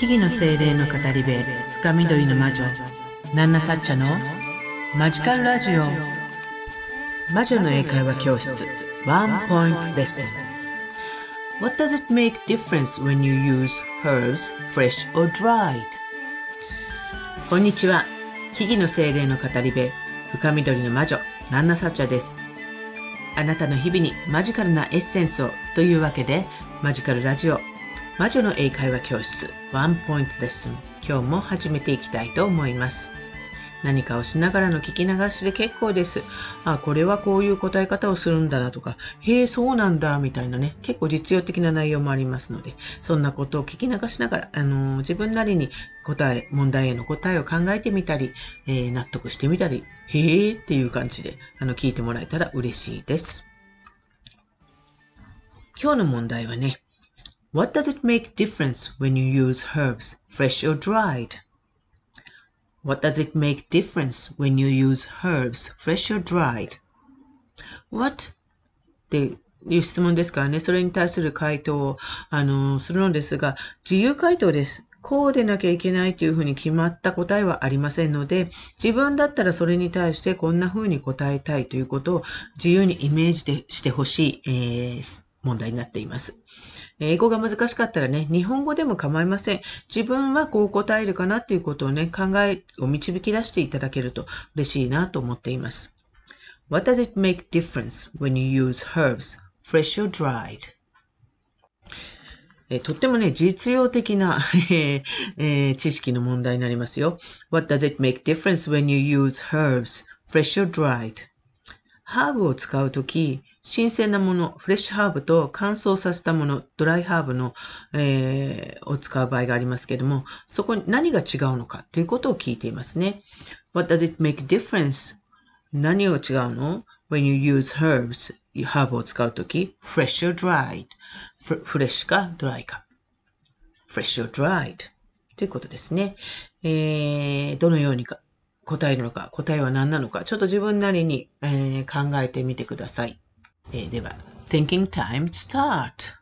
木々の精霊の語り部深緑の魔女ナンナサッチャのマジカルラジオ。魔女の英会話教室ワンポイントレッスン。What does it make difference when you use herbs fresh or dried? こんにちは。木々の精霊の語り部深緑の魔女ナンナサッチャです。あなたの日々にマジカルなエッセンスをというわけでマジカルラジオ魔女の英会話教室ワンポイントレッスン今日も始めていきたいと思います。何かをしながらの聞き流しで結構です。あ、これはこういう答え方をするんだなとか、へえ、そうなんだ、みたいなね、結構実用的な内容もありますので、そんなことを聞き流しながら、あのー、自分なりに答え、問題への答えを考えてみたり、えー、納得してみたり、へえっていう感じで、あの、聞いてもらえたら嬉しいです。今日の問題はね、What does it make difference when you use herbs, fresh or dried? What does it make difference when you use herbs, fresh or dried? What? っていう質問ですからね、それに対する回答を、あの、するのですが、自由回答です。こうでなきゃいけないというふうに決まった答えはありませんので、自分だったらそれに対してこんなふうに答えたいということを自由にイメージでしてほしい、えー、問題になっています。英語が難しかったらね、日本語でも構いません。自分はこう答えるかなっていうことをね、考えを導き出していただけると嬉しいなと思っています。What does it make difference when you use herbs, fresh or dried? えとってもね、実用的な、えー、知識の問題になりますよ。What does it make difference when you use herbs, fresh or dried? ハーブを使うとき、新鮮なもの、フレッシュハーブと乾燥させたもの、ドライハーブの、えー、を使う場合がありますけれども、そこに何が違うのかということを聞いていますね。What does it make difference? 何が違うの ?When you use herbs, ハーブを使うとき、fresh or dried? フレッシュかドライか。fresh or dried? ということですね。えー、どのようにか答えるのか、答えは何なのか、ちょっと自分なりに、えー、考えてみてください。えー、では、Thinking Time Start!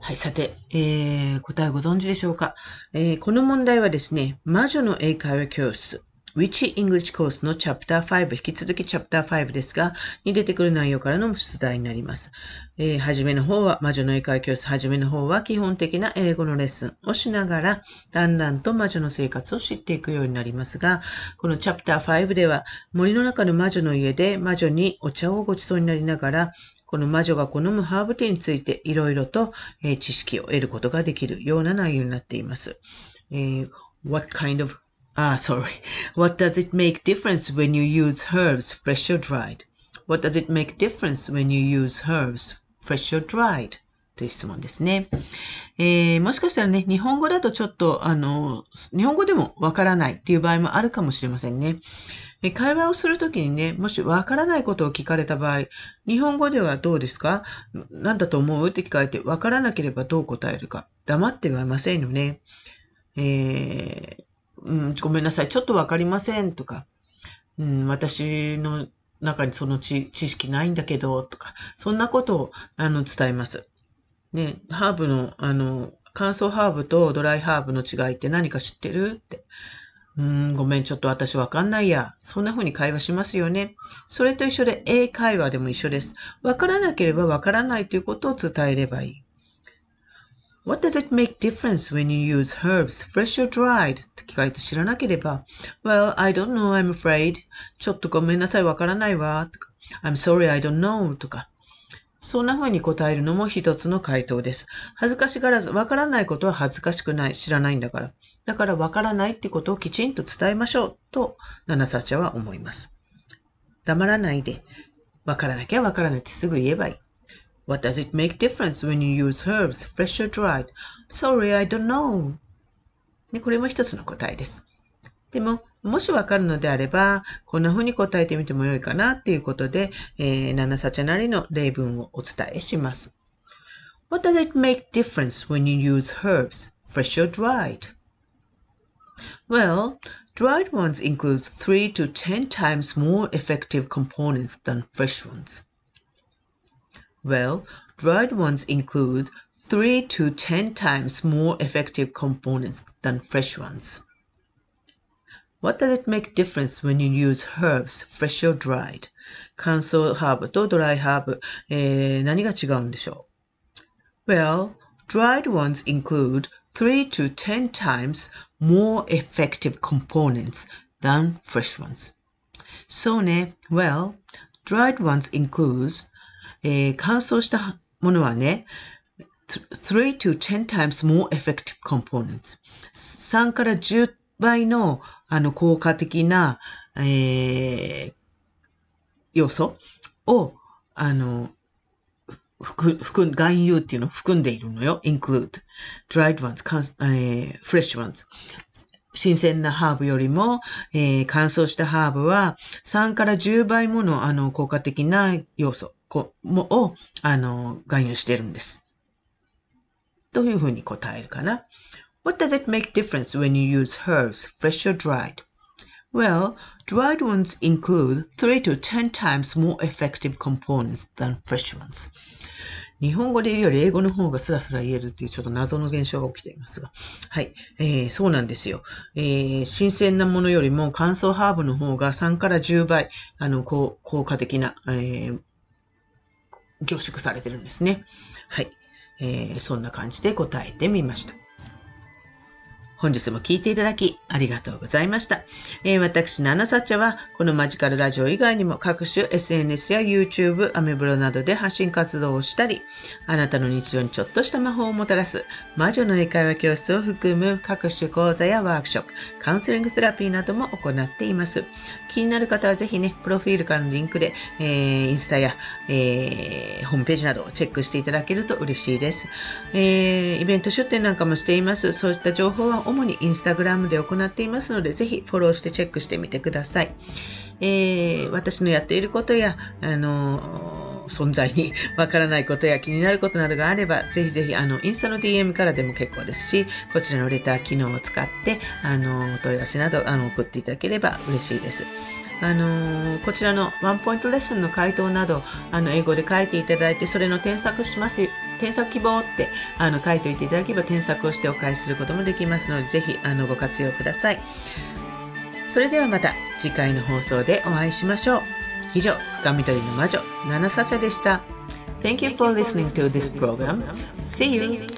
はい、さて、えー、答えご存知でしょうか、えー、この問題はですね、魔女の英会話教室 Which English Course の Chapter 5、引き続き Chapter 5ですが、に出てくる内容からの出題になります。えー、はじめの方は、魔女の英会教室、はじめの方は基本的な英語のレッスンをしながら、だんだんと魔女の生活を知っていくようになりますが、この Chapter 5では、森の中の魔女の家で魔女にお茶をごちそうになりながら、この魔女が好むハーブティーについていろいろと、え、知識を得ることができるような内容になっています。えー、What kind of Ah, sorry. What does it make difference when you use herbs, fresh or dried? What does it make difference when you use herbs, fresh or dried? という質問ですね。えー、もしかしたらね、日本語だとちょっと、あの、日本語でもわからないっていう場合もあるかもしれませんね。会話をするときにね、もしわからないことを聞かれた場合、日本語ではどうですか？何だと思う？って聞かれて、わからなければどう答えるか？黙ってはいませんよね。えー、うん、ごめんなさい、ちょっとわかりませんとか、うん、私の中にその知識ないんだけど、とか、そんなことを、あの、伝えます。ね、ハーブの、あの、乾燥ハーブとドライハーブの違いって何か知ってる？って。うん、ごめん、ちょっと私わかんないや。そんな風に会話しますよね。それと一緒で英会話でも一緒です。わからなければわからないということを伝えればいい。What does it make difference when you use herbs, fresh or dried? って聞かれて知らなければ、Well, I don't know, I'm afraid. ちょっとごめんなさい、わからないわ。とか I'm sorry, I don't know. とか。そんな風に答えるのも一つの回答です。恥ずかしがらず、わからないことは恥ずかしくない、知らないんだから。だからわからないってことをきちんと伝えましょう、と、ナナサチャは思います。黙らないで、わからなきゃわからないってすぐ言えばいい。What does it make difference when you use herbs, fresh or dried? Sorry, I don't know. ね、これも一つの答えです。でも、もしわかるのであれば、こんな風に答えてみてもよいかなっていうことで、えー、ナナサチャなりの例文をお伝えします。What does it make difference when you use herbs, fresh or dried? Well, dried ones include 3 to 10 times more effective components than fresh ones. Well, dried ones include 3 to 10 times more effective components than fresh ones. What does it make difference when you use herbs, fresh or dried? 乾燥ハーブとドライハーブ、えー、何が違うんでしょう ?Well, dried ones include 3 to 10 times more effective components than fresh ones. そうね。Well, dried ones includes、 えー、乾燥したものはね、3 to 10 times more effective components. 3から10倍のあの効果的な、えー、要素を、あの、含、含、含有っていうのを含んでいるのよ。include. dried ones, えー、fresh ones. 新鮮なハーブよりも、えー、乾燥したハーブは3から10倍ものあの効果的な要素こもをあの含有しているんです。というふうに答えるかな。What does it make difference when you use herbs, fresh or dried? Well, dried ones include 3 to 10 times more effective components than fresh ones. 日本語で言うより英語の方がスラスラ言えるっていうちょっと謎の現象が起きていますが。はい。えー、そうなんですよ。えー、新鮮なものよりも乾燥ハーブの方が3から10倍、あの、効果的な、えー、凝縮されてるんですね。はい。えー、そんな感じで答えてみました。本日も聞いていただきありがとうございました。えー、私、ナナサチャは、このマジカルラジオ以外にも各種 SNS や YouTube、アメブロなどで発信活動をしたり、あなたの日常にちょっとした魔法をもたらす魔女の英会話教室を含む各種講座やワークショップ、カウンセリングセラピーなども行っています。気になる方はぜひね、プロフィールからのリンクで、えー、インスタや、えー、ホームページなどをチェックしていただけると嬉しいです。えー、イベント出展なんかもしています。そういった情報は主にインスタグラムで行っていますので、ぜひフォローしてチェックしてみてください。えー、私のやっていることや、あの存在に わからないことや気になることなどがあれば、ぜひぜひ、あの、インスタの DM からでも結構ですし、こちらのレター機能を使って、あの、問い合わせなど、あの、送っていただければ嬉しいです。あのー、こちらのワンポイントレッスンの回答など、あの、英語で書いていただいて、それの添削します、添削希望って、あの、書いておいていただければ添削をしてお返しすることもできますので、ぜひ、あの、ご活用ください。それではまた次回の放送でお会いしましょう。以上、深緑の魔女、ナナサチャでした。Thank you for listening to this program. See you!